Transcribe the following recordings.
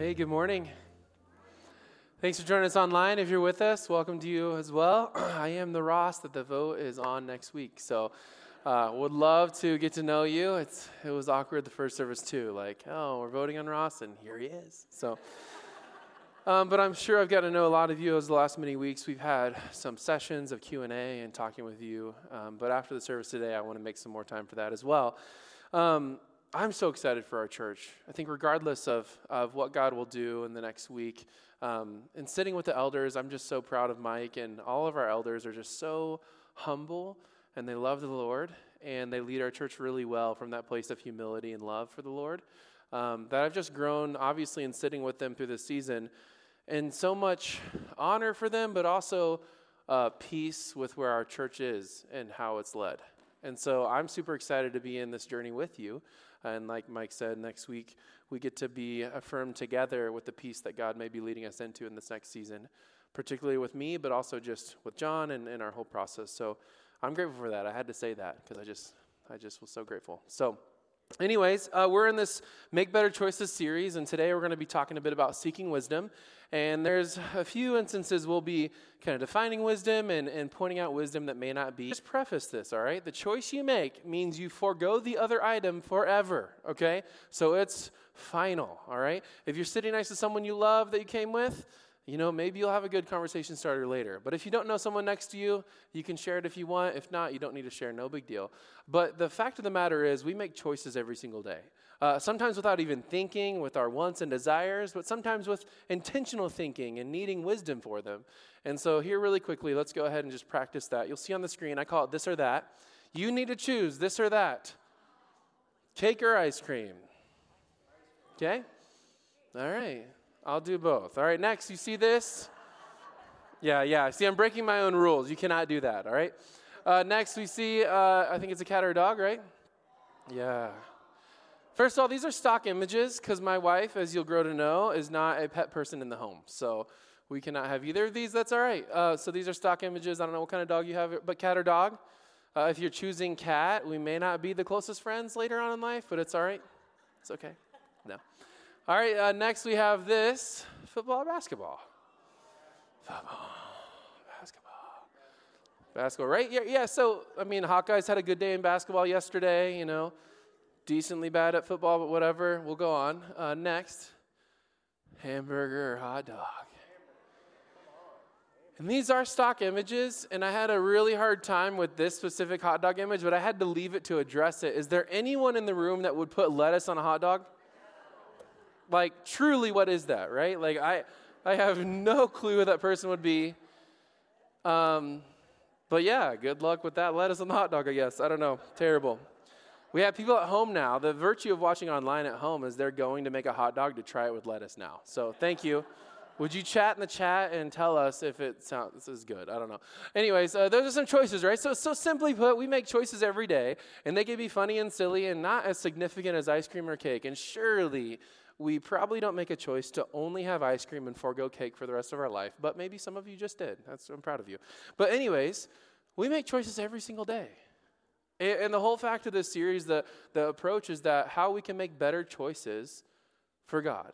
Hey, good morning. Thanks for joining us online. If you're with us, welcome to you as well. I am the Ross that the vote is on next week. So, uh, would love to get to know you. It's it was awkward the first service too. Like, oh, we're voting on Ross, and here he is. So, um, but I'm sure I've got to know a lot of you. As the last many weeks, we've had some sessions of Q and A and talking with you. Um, but after the service today, I want to make some more time for that as well. Um, I'm so excited for our church. I think, regardless of, of what God will do in the next week, um, and sitting with the elders, I'm just so proud of Mike, and all of our elders are just so humble and they love the Lord, and they lead our church really well from that place of humility and love for the Lord. Um, that I've just grown, obviously, in sitting with them through this season, and so much honor for them, but also uh, peace with where our church is and how it's led. And so I'm super excited to be in this journey with you. Uh, and like Mike said, next week we get to be affirmed together with the peace that God may be leading us into in this next season, particularly with me, but also just with John and, and our whole process. So I'm grateful for that. I had to say that because I just, I just was so grateful. So, anyways, uh, we're in this Make Better Choices series, and today we're going to be talking a bit about seeking wisdom. And there's a few instances we'll be kind of defining wisdom and, and pointing out wisdom that may not be. Just preface this, all right? The choice you make means you forego the other item forever, okay? So it's final, all right? If you're sitting next to someone you love that you came with, you know, maybe you'll have a good conversation starter later. But if you don't know someone next to you, you can share it if you want. If not, you don't need to share, no big deal. But the fact of the matter is, we make choices every single day. Uh, sometimes without even thinking, with our wants and desires, but sometimes with intentional thinking and needing wisdom for them. And so, here, really quickly, let's go ahead and just practice that. You'll see on the screen, I call it this or that. You need to choose this or that cake or ice cream. Okay? All right. I'll do both. All right, next, you see this? Yeah, yeah. See, I'm breaking my own rules. You cannot do that, all right? Uh, next, we see, uh, I think it's a cat or a dog, right? Yeah. First of all, these are stock images because my wife, as you'll grow to know, is not a pet person in the home. So we cannot have either of these. That's all right. Uh, so these are stock images. I don't know what kind of dog you have, but cat or dog. Uh, if you're choosing cat, we may not be the closest friends later on in life, but it's all right. It's okay. No. All right, uh, next we have this football, basketball. Football, basketball. Basketball, right? Yeah, yeah, so, I mean, Hawkeyes had a good day in basketball yesterday, you know, decently bad at football, but whatever. We'll go on. Uh, next, hamburger or hot dog. And these are stock images, and I had a really hard time with this specific hot dog image, but I had to leave it to address it. Is there anyone in the room that would put lettuce on a hot dog? Like truly what is that right like i i have no clue who that person would be um but yeah good luck with that lettuce on the hot dog i guess i don't know terrible we have people at home now the virtue of watching online at home is they're going to make a hot dog to try it with lettuce now so thank you would you chat in the chat and tell us if it sounds this is good? I don't know. Anyways, uh, those are some choices, right? So, so simply put, we make choices every day, and they can be funny and silly and not as significant as ice cream or cake. And surely we probably don't make a choice to only have ice cream and forego cake for the rest of our life, but maybe some of you just did. That's, I'm proud of you. But, anyways, we make choices every single day. And, and the whole fact of this series, the, the approach is that how we can make better choices for God,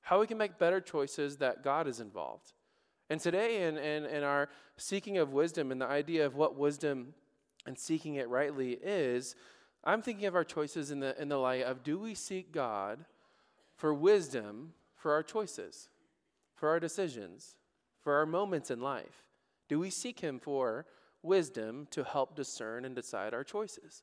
how we can make better choices that God is involved. And today, in, in, in our seeking of wisdom and the idea of what wisdom and seeking it rightly is, I'm thinking of our choices in the, in the light of do we seek God? For wisdom for our choices, for our decisions, for our moments in life? Do we seek Him for wisdom to help discern and decide our choices?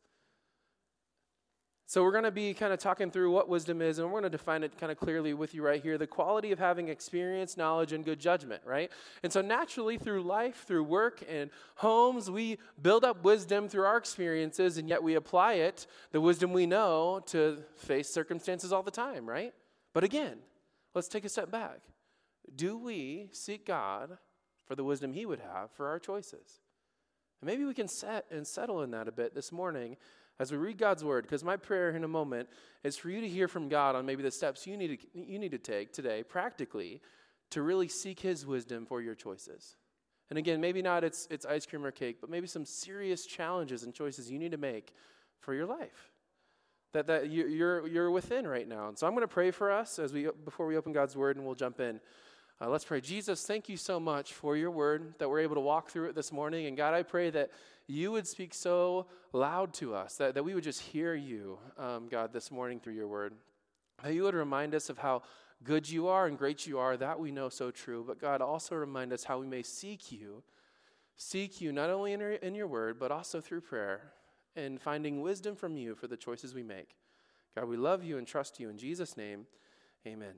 So, we're going to be kind of talking through what wisdom is, and we're going to define it kind of clearly with you right here the quality of having experience, knowledge, and good judgment, right? And so, naturally, through life, through work, and homes, we build up wisdom through our experiences, and yet we apply it, the wisdom we know, to face circumstances all the time, right? But again, let's take a step back. Do we seek God for the wisdom He would have for our choices? And maybe we can set and settle in that a bit this morning as we read God's word, because my prayer in a moment is for you to hear from God on maybe the steps you need to, you need to take today, practically, to really seek His wisdom for your choices. And again, maybe not it's, it's ice cream or cake, but maybe some serious challenges and choices you need to make for your life. That, that you, you're, you're within right now. And so I'm going to pray for us as we, before we open God's word and we'll jump in. Uh, let's pray. Jesus, thank you so much for your word that we're able to walk through it this morning. And God, I pray that you would speak so loud to us, that, that we would just hear you, um, God, this morning through your word. That you would remind us of how good you are and great you are, that we know so true. But God, also remind us how we may seek you, seek you not only in your, in your word, but also through prayer and finding wisdom from you for the choices we make. God, we love you and trust you. In Jesus' name, amen.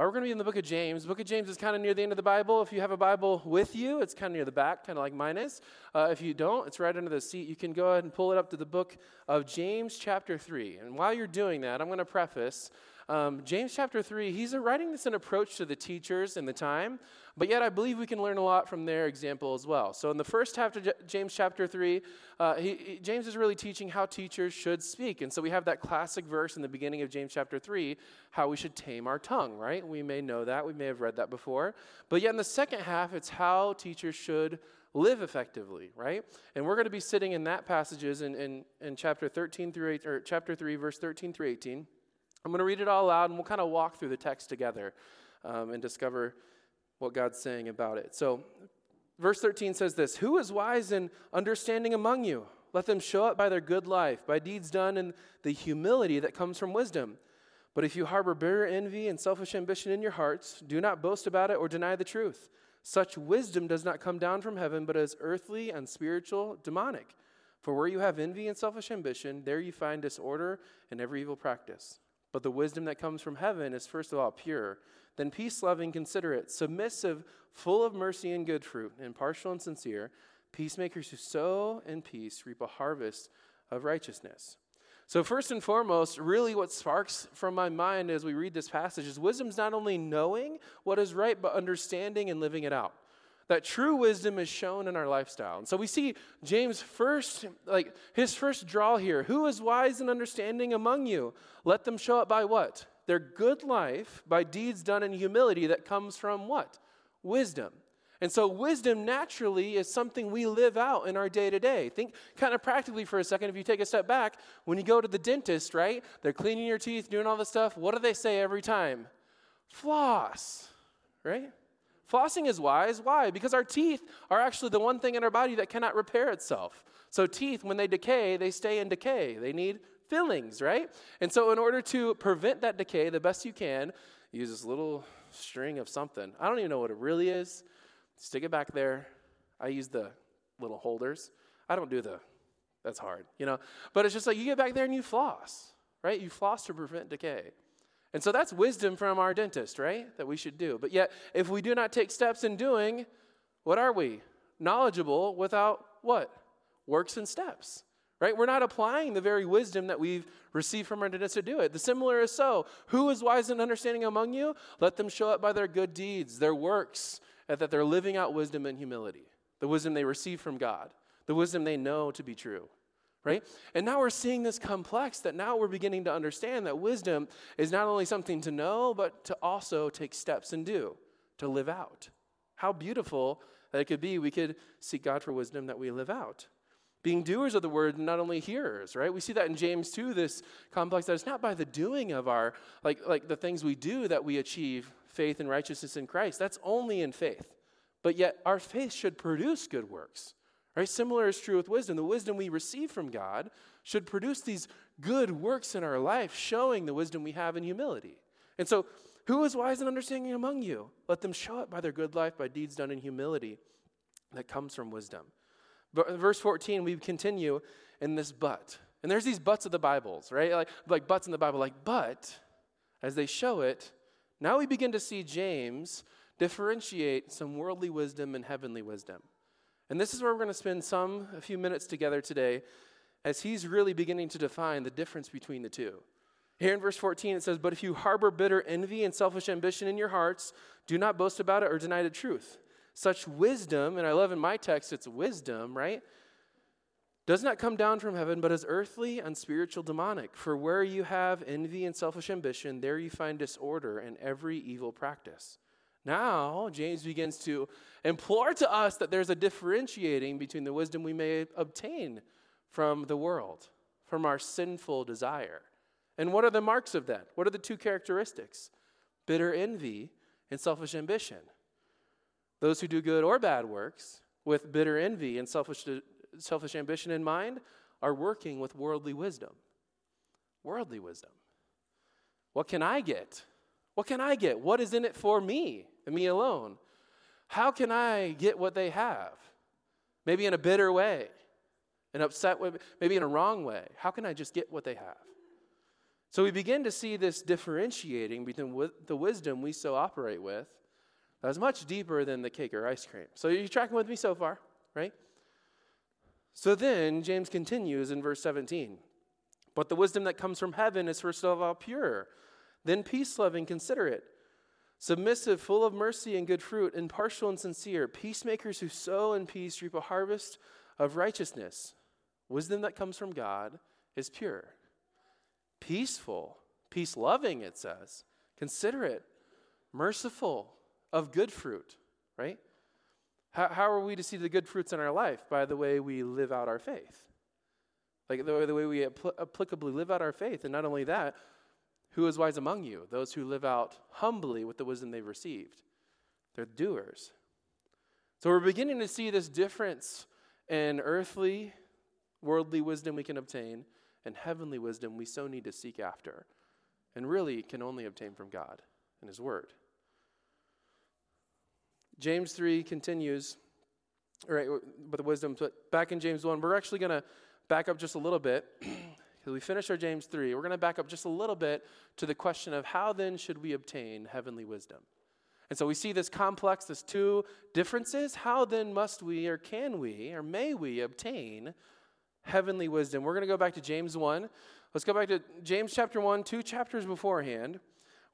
Right, we're going to be in the book of James. The book of James is kind of near the end of the Bible. If you have a Bible with you, it's kind of near the back, kind of like mine is. Uh, if you don't, it's right under the seat. You can go ahead and pull it up to the book of James, chapter 3. And while you're doing that, I'm going to preface um, James chapter 3, he's writing this an approach to the teachers in the time, but yet I believe we can learn a lot from their example as well. So, in the first half of James chapter 3, uh, he, he, James is really teaching how teachers should speak. And so, we have that classic verse in the beginning of James chapter 3, how we should tame our tongue, right? We may know that, we may have read that before. But yet, in the second half, it's how teachers should live effectively, right? And we're going to be sitting in that passages in, in, in chapter 13 through 8, or chapter 3, verse 13 through 18. I'm going to read it all out and we'll kind of walk through the text together um, and discover what God's saying about it. So, verse 13 says this Who is wise and understanding among you? Let them show it by their good life, by deeds done in the humility that comes from wisdom. But if you harbor bitter envy and selfish ambition in your hearts, do not boast about it or deny the truth. Such wisdom does not come down from heaven, but is earthly, unspiritual, demonic. For where you have envy and selfish ambition, there you find disorder and every evil practice. But the wisdom that comes from heaven is first of all pure, then peace loving, considerate, submissive, full of mercy and good fruit, impartial and sincere. Peacemakers who sow in peace reap a harvest of righteousness. So, first and foremost, really what sparks from my mind as we read this passage is wisdom's not only knowing what is right, but understanding and living it out that true wisdom is shown in our lifestyle. And so we see James first, like his first draw here who is wise and understanding among you? Let them show it by what? Their good life, by deeds done in humility that comes from what? Wisdom. And so, wisdom naturally is something we live out in our day to day. Think kind of practically for a second. If you take a step back, when you go to the dentist, right? They're cleaning your teeth, doing all this stuff. What do they say every time? Floss, right? Flossing is wise. Why? Because our teeth are actually the one thing in our body that cannot repair itself. So, teeth, when they decay, they stay in decay. They need fillings, right? And so, in order to prevent that decay the best you can, use this little string of something. I don't even know what it really is. Stick it back there. I use the little holders. I don't do the, that's hard, you know? But it's just like you get back there and you floss, right? You floss to prevent decay. And so that's wisdom from our dentist, right? That we should do. But yet, if we do not take steps in doing, what are we? Knowledgeable without what? Works and steps. Right? We're not applying the very wisdom that we've received from our dentist to do it. The similar is so. Who is wise and understanding among you? Let them show it by their good deeds, their works, and that they're living out wisdom and humility. The wisdom they receive from God, the wisdom they know to be true right? And now we're seeing this complex that now we're beginning to understand that wisdom is not only something to know, but to also take steps and do, to live out. How beautiful that it could be. We could seek God for wisdom that we live out. Being doers of the word, not only hearers, right? We see that in James 2, this complex that it's not by the doing of our, like, like the things we do that we achieve faith and righteousness in Christ. That's only in faith. But yet our faith should produce good works. Right? Similar is true with wisdom. The wisdom we receive from God should produce these good works in our life, showing the wisdom we have in humility. And so, who is wise and understanding among you? Let them show it by their good life, by deeds done in humility that comes from wisdom. But uh, verse 14, we continue in this but. And there's these buts of the Bibles, right? Like, like buts in the Bible, like, but as they show it, now we begin to see James differentiate some worldly wisdom and heavenly wisdom. And this is where we're going to spend some, a few minutes together today as he's really beginning to define the difference between the two. Here in verse 14, it says, But if you harbor bitter envy and selfish ambition in your hearts, do not boast about it or deny the truth. Such wisdom, and I love in my text, it's wisdom, right? Does not come down from heaven, but is earthly and spiritual demonic. For where you have envy and selfish ambition, there you find disorder and every evil practice. Now, James begins to implore to us that there's a differentiating between the wisdom we may obtain from the world, from our sinful desire. And what are the marks of that? What are the two characteristics? Bitter envy and selfish ambition. Those who do good or bad works with bitter envy and selfish, selfish ambition in mind are working with worldly wisdom. Worldly wisdom. What can I get? What can I get? What is in it for me and me alone? How can I get what they have? Maybe in a bitter way, an upset way, maybe in a wrong way. How can I just get what they have? So we begin to see this differentiating between the wisdom we so operate with that's much deeper than the cake or ice cream. So you're tracking with me so far, right? So then James continues in verse 17. But the wisdom that comes from heaven is first of all pure, then peace loving, considerate, submissive, full of mercy and good fruit, impartial and sincere, peacemakers who sow in peace reap a harvest of righteousness. Wisdom that comes from God is pure, peaceful, peace loving, it says, considerate, merciful, of good fruit, right? How, how are we to see the good fruits in our life? By the way we live out our faith. Like the, the way we apl- applicably live out our faith. And not only that, who is wise among you? Those who live out humbly with the wisdom they've received. They're doers. So we're beginning to see this difference in earthly, worldly wisdom we can obtain and heavenly wisdom we so need to seek after, and really can only obtain from God and His Word. James 3 continues, all right, but the wisdom, but back in James 1, we're actually going to back up just a little bit. We finished our James 3, we're going to back up just a little bit to the question of how then should we obtain heavenly wisdom? And so we see this complex, this two differences. How then must we, or can we, or may we obtain heavenly wisdom? We're going to go back to James 1. Let's go back to James chapter 1, two chapters beforehand.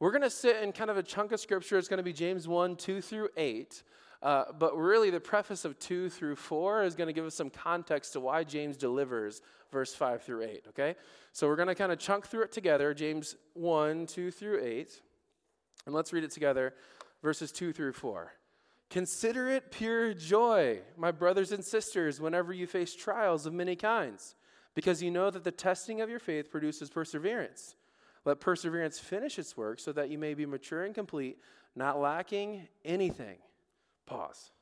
We're going to sit in kind of a chunk of scripture. It's going to be James 1, 2 through 8. Uh, but really, the preface of 2 through 4 is going to give us some context to why James delivers verse 5 through 8, okay? So we're going to kind of chunk through it together James 1, 2 through 8. And let's read it together, verses 2 through 4. Consider it pure joy, my brothers and sisters, whenever you face trials of many kinds, because you know that the testing of your faith produces perseverance. Let perseverance finish its work so that you may be mature and complete, not lacking anything. Pause.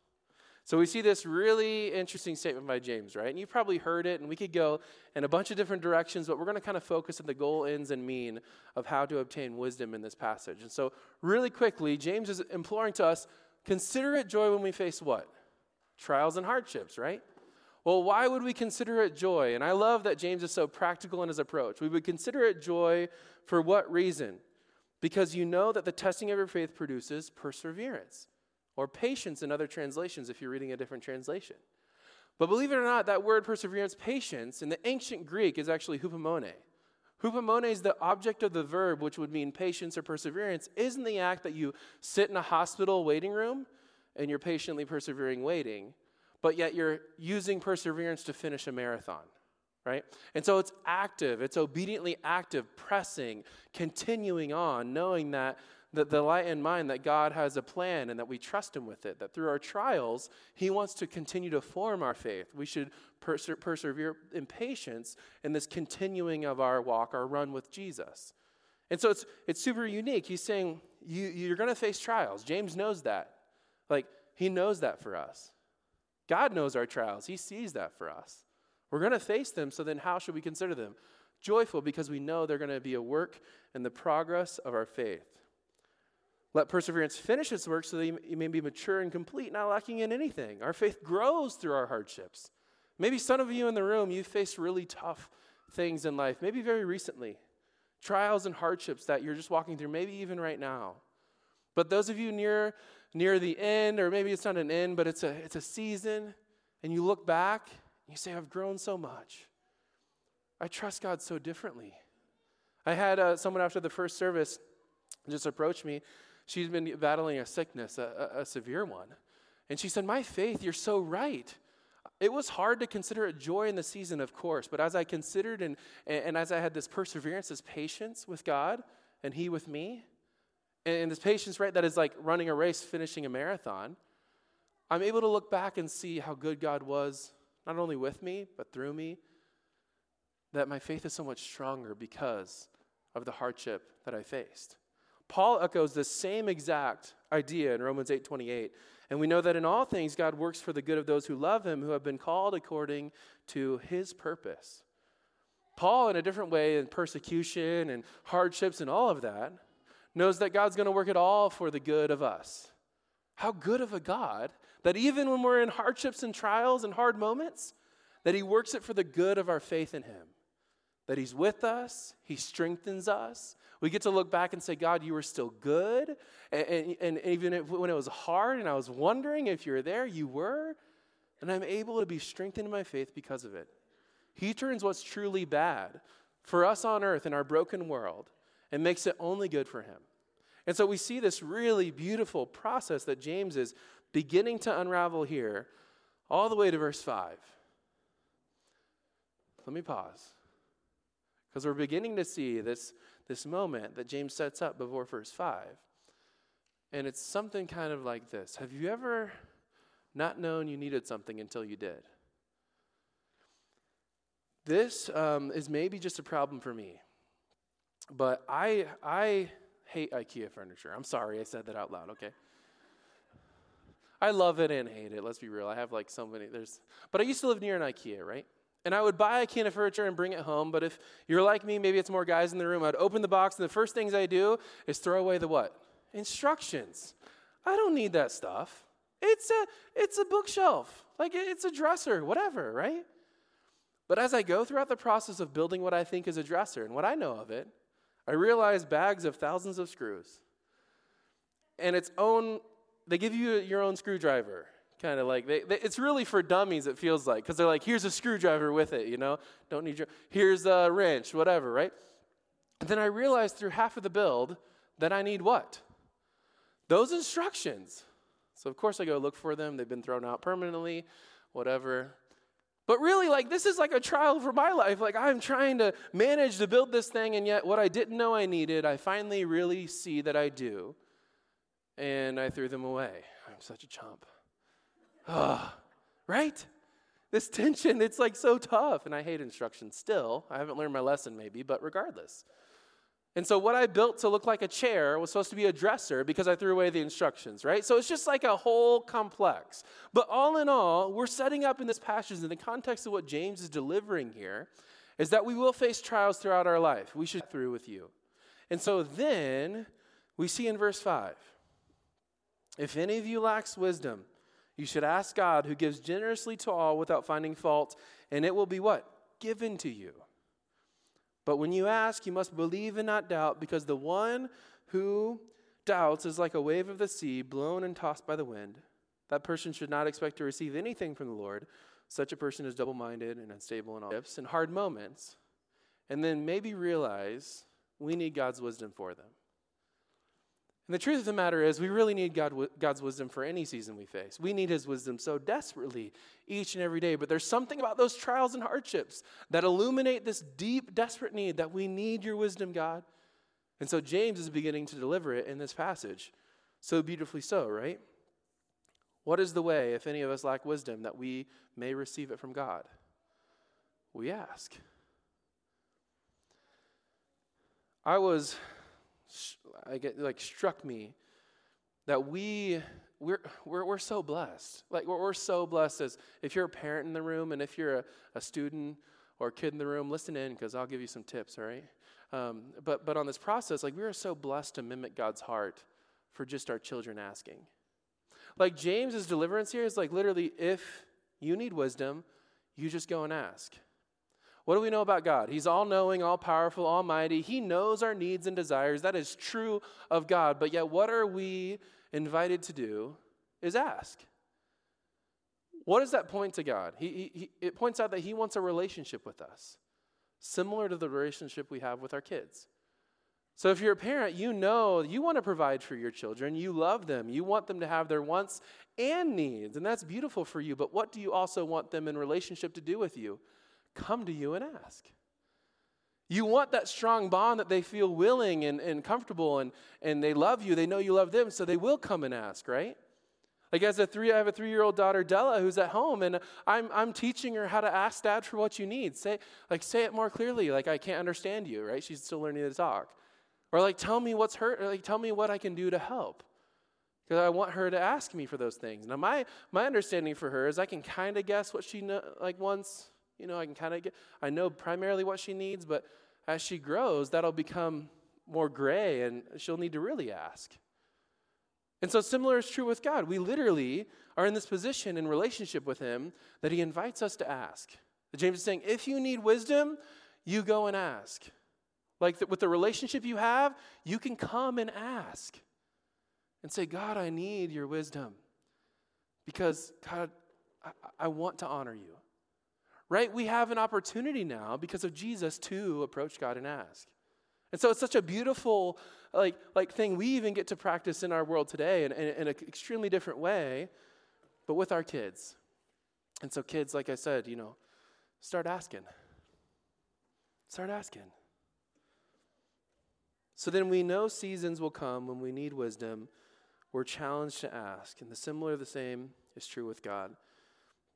So we see this really interesting statement by James, right? And you've probably heard it, and we could go in a bunch of different directions, but we're going to kind of focus on the goal, ends, and mean of how to obtain wisdom in this passage. And so, really quickly, James is imploring to us consider it joy when we face what? Trials and hardships, right? Well, why would we consider it joy? And I love that James is so practical in his approach. We would consider it joy for what reason? Because you know that the testing of your faith produces perseverance or patience in other translations if you're reading a different translation. But believe it or not, that word perseverance, patience, in the ancient Greek is actually hupomone. Hupomone is the object of the verb, which would mean patience or perseverance, isn't the act that you sit in a hospital waiting room and you're patiently persevering waiting but yet you're using perseverance to finish a marathon, right? And so it's active, it's obediently active, pressing, continuing on, knowing that the, the light in mind that God has a plan and that we trust Him with it, that through our trials, He wants to continue to form our faith. We should perse- persevere in patience in this continuing of our walk, our run with Jesus. And so it's, it's super unique. He's saying you, you're going to face trials. James knows that. Like, he knows that for us. God knows our trials, He sees that for us. We're going to face them, so then how should we consider them? Joyful because we know they're going to be a work in the progress of our faith. Let perseverance finish its work so that you may be mature and complete, not lacking in anything. Our faith grows through our hardships. Maybe some of you in the room, you faced really tough things in life, maybe very recently. Trials and hardships that you're just walking through, maybe even right now. But those of you near near the end, or maybe it's not an end, but it's a, it's a season, and you look back and you say, I've grown so much. I trust God so differently. I had uh, someone after the first service just approach me. She's been battling a sickness, a, a, a severe one. And she said, My faith, you're so right. It was hard to consider it joy in the season, of course, but as I considered and, and as I had this perseverance, this patience with God and He with me, and this patience, right, that is like running a race, finishing a marathon, I'm able to look back and see how good God was, not only with me, but through me. that my faith is so much stronger because of the hardship that I faced. Paul echoes the same exact idea in Romans 8:28, and we know that in all things God works for the good of those who love him, who have been called according to his purpose. Paul, in a different way, in persecution and hardships and all of that, knows that God's going to work it all for the good of us. How good of a God that even when we're in hardships and trials and hard moments, that He works it for the good of our faith in Him. That He's with us, He strengthens us. We get to look back and say, God, you were still good. And, and, and even if, when it was hard and I was wondering if you were there, you were. And I'm able to be strengthened in my faith because of it. He turns what's truly bad for us on earth in our broken world and makes it only good for him. And so we see this really beautiful process that James is beginning to unravel here, all the way to verse 5. Let me pause. Because we're beginning to see this, this moment that James sets up before verse 5. And it's something kind of like this Have you ever not known you needed something until you did? This um, is maybe just a problem for me, but I, I hate IKEA furniture. I'm sorry I said that out loud, okay? I love it and hate it, let's be real. I have like so many, there's, but I used to live near an IKEA, right? And I would buy a can of furniture and bring it home, but if you're like me, maybe it's more guys in the room, I'd open the box and the first things I do is throw away the what? Instructions. I don't need that stuff. It's a, it's a bookshelf, like it's a dresser, whatever, right? But as I go throughout the process of building what I think is a dresser and what I know of it, I realize bags of thousands of screws. And its own, they give you your own screwdriver. Kind of like, they, they, it's really for dummies, it feels like, because they're like, here's a screwdriver with it, you know? Don't need your, here's a wrench, whatever, right? And then I realized through half of the build that I need what? Those instructions. So, of course, I go look for them. They've been thrown out permanently, whatever. But really, like, this is like a trial for my life. Like, I'm trying to manage to build this thing, and yet what I didn't know I needed, I finally really see that I do. And I threw them away. I'm such a chump. Right? This tension, it's like so tough. And I hate instructions still. I haven't learned my lesson, maybe, but regardless. And so, what I built to look like a chair was supposed to be a dresser because I threw away the instructions, right? So, it's just like a whole complex. But all in all, we're setting up in this passage, in the context of what James is delivering here, is that we will face trials throughout our life. We should through with you. And so, then we see in verse 5 if any of you lacks wisdom, you should ask God, who gives generously to all without finding fault, and it will be what? Given to you. But when you ask, you must believe and not doubt, because the one who doubts is like a wave of the sea blown and tossed by the wind. That person should not expect to receive anything from the Lord. Such a person is double minded and unstable in all gifts and hard moments. And then maybe realize we need God's wisdom for them. And the truth of the matter is, we really need God, God's wisdom for any season we face. We need His wisdom so desperately each and every day. But there's something about those trials and hardships that illuminate this deep, desperate need that we need your wisdom, God. And so James is beginning to deliver it in this passage. So beautifully so, right? What is the way, if any of us lack wisdom, that we may receive it from God? We ask. I was I get like struck me that we we're, we're, we're so blessed. Like we're, we're so blessed as if you're a parent in the room and if you're a, a student or a kid in the room, listen in because I'll give you some tips, all right? Um, but, but on this process, like we are so blessed to mimic God's heart for just our children asking. Like James's deliverance here is like literally if you need wisdom, you just go and ask. What do we know about God? He's all knowing, all powerful, almighty. He knows our needs and desires. That is true of God. But yet, what are we invited to do is ask. What does that point to God? He, he, it points out that He wants a relationship with us, similar to the relationship we have with our kids. So, if you're a parent, you know you want to provide for your children. You love them. You want them to have their wants and needs. And that's beautiful for you. But what do you also want them in relationship to do with you? Come to you and ask. You want that strong bond that they feel willing and, and comfortable and, and they love you. They know you love them, so they will come and ask, right? Like as a three, I have a three-year-old daughter, Della, who's at home, and I'm I'm teaching her how to ask dad for what you need. Say like say it more clearly. Like I can't understand you, right? She's still learning to talk. Or like tell me what's hurt. Or like tell me what I can do to help. Because I want her to ask me for those things. Now my my understanding for her is I can kind of guess what she know, like wants. You know, I can kind of get. I know primarily what she needs, but as she grows, that'll become more gray, and she'll need to really ask. And so, similar is true with God. We literally are in this position in relationship with Him that He invites us to ask. James is saying, if you need wisdom, you go and ask. Like the, with the relationship you have, you can come and ask and say, God, I need your wisdom because, God, I, I want to honor you. Right? We have an opportunity now because of Jesus to approach God and ask. And so it's such a beautiful like, like thing we even get to practice in our world today in, in, in an extremely different way, but with our kids. And so, kids, like I said, you know, start asking. Start asking. So then we know seasons will come when we need wisdom. We're challenged to ask. And the similar, the same is true with God.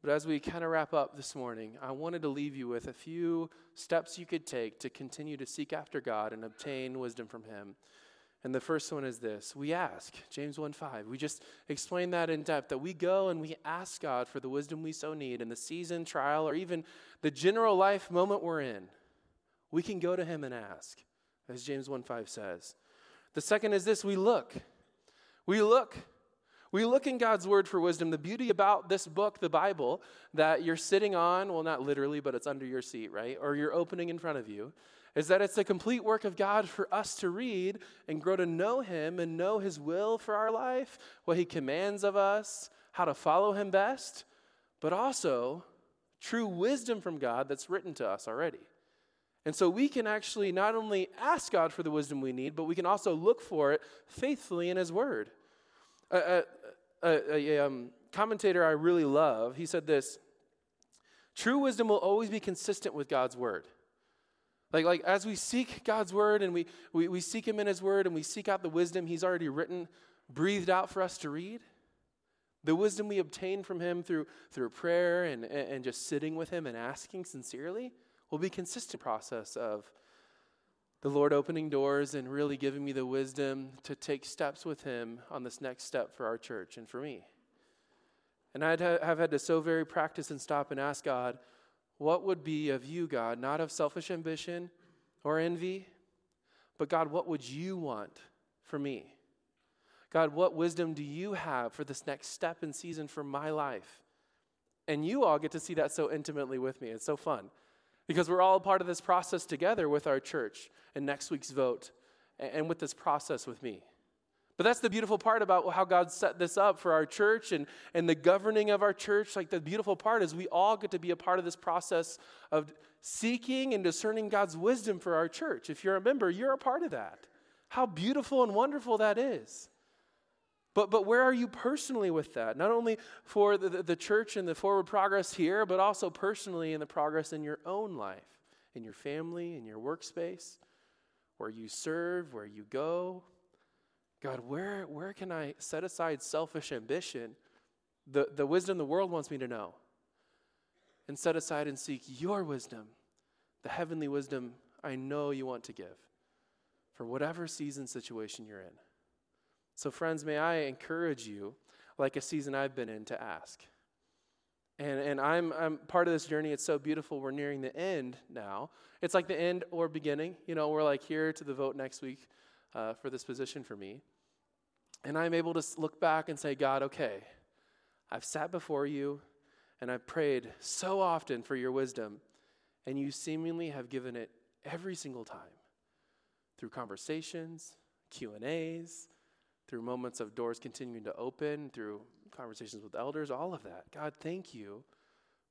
But as we kind of wrap up this morning, I wanted to leave you with a few steps you could take to continue to seek after God and obtain wisdom from Him. And the first one is this we ask, James 1 5. We just explained that in depth that we go and we ask God for the wisdom we so need in the season, trial, or even the general life moment we're in. We can go to Him and ask, as James 1 5 says. The second is this we look. We look. We look in God's word for wisdom. The beauty about this book, the Bible, that you're sitting on, well, not literally, but it's under your seat, right? Or you're opening in front of you, is that it's a complete work of God for us to read and grow to know Him and know His will for our life, what He commands of us, how to follow Him best, but also true wisdom from God that's written to us already. And so we can actually not only ask God for the wisdom we need, but we can also look for it faithfully in His Word. A, a, a, um, commentator I really love, he said this True wisdom will always be consistent with God's Word. Like, like as we seek God's word and we, we, we seek Him in His word and we seek out the wisdom He's already written, breathed out for us to read, the wisdom we obtain from Him through, through prayer and, and just sitting with Him and asking sincerely will be consistent process of the Lord opening doors and really giving me the wisdom to take steps with Him on this next step for our church and for me. And I have had to so very practice and stop and ask God, what would be of you, God, not of selfish ambition or envy, but God, what would you want for me? God, what wisdom do you have for this next step and season for my life? And you all get to see that so intimately with me. It's so fun because we're all part of this process together with our church and next week's vote and with this process with me. But that's the beautiful part about how God set this up for our church and, and the governing of our church. Like the beautiful part is we all get to be a part of this process of seeking and discerning God's wisdom for our church. If you're a member, you're a part of that. How beautiful and wonderful that is. But, but where are you personally with that? Not only for the, the, the church and the forward progress here, but also personally in the progress in your own life, in your family, in your workspace, where you serve, where you go, God, where, where can I set aside selfish ambition, the, the wisdom the world wants me to know, and set aside and seek your wisdom, the heavenly wisdom I know you want to give for whatever season situation you're in? So, friends, may I encourage you, like a season I've been in, to ask. And, and I'm, I'm part of this journey. It's so beautiful. We're nearing the end now. It's like the end or beginning. You know, we're like here to the vote next week uh, for this position for me. And I'm able to look back and say, God, okay, I've sat before you and I've prayed so often for your wisdom, and you seemingly have given it every single time through conversations, Q&As, through moments of doors continuing to open, through conversations with elders, all of that. God, thank you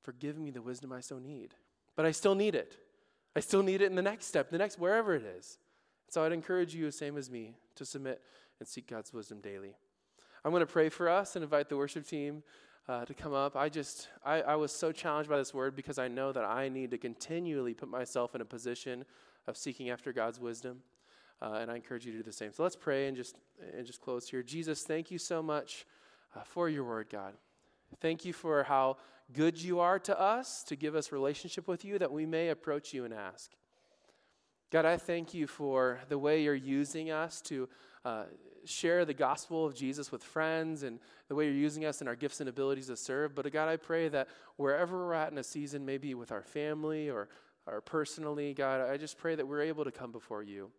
for giving me the wisdom I so need. But I still need it. I still need it in the next step, the next wherever it is. So I'd encourage you, same as me, to submit and seek God's wisdom daily. I'm going to pray for us and invite the worship team uh, to come up. I just, I, I was so challenged by this word because I know that I need to continually put myself in a position of seeking after God's wisdom. Uh, and I encourage you to do the same. So let's pray and just and just close here. Jesus, thank you so much uh, for your word, God. Thank you for how good you are to us to give us relationship with you that we may approach you and ask. God, I thank you for the way you're using us to uh, share the gospel of Jesus with friends and the way you're using us in our gifts and abilities to serve. But God, I pray that wherever we're at in a season, maybe with our family or, or personally, God, I just pray that we're able to come before you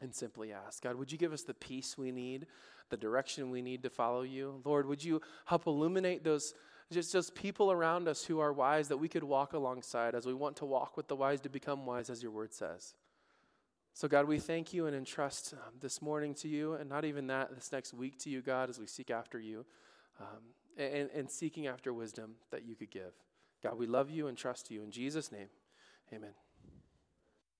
and simply ask, God, would you give us the peace we need, the direction we need to follow you? Lord, would you help illuminate those just those people around us who are wise that we could walk alongside as we want to walk with the wise to become wise, as your word says. So, God, we thank you and entrust um, this morning to you, and not even that, this next week to you, God, as we seek after you um, and, and seeking after wisdom that you could give. God, we love you and trust you. In Jesus' name, amen.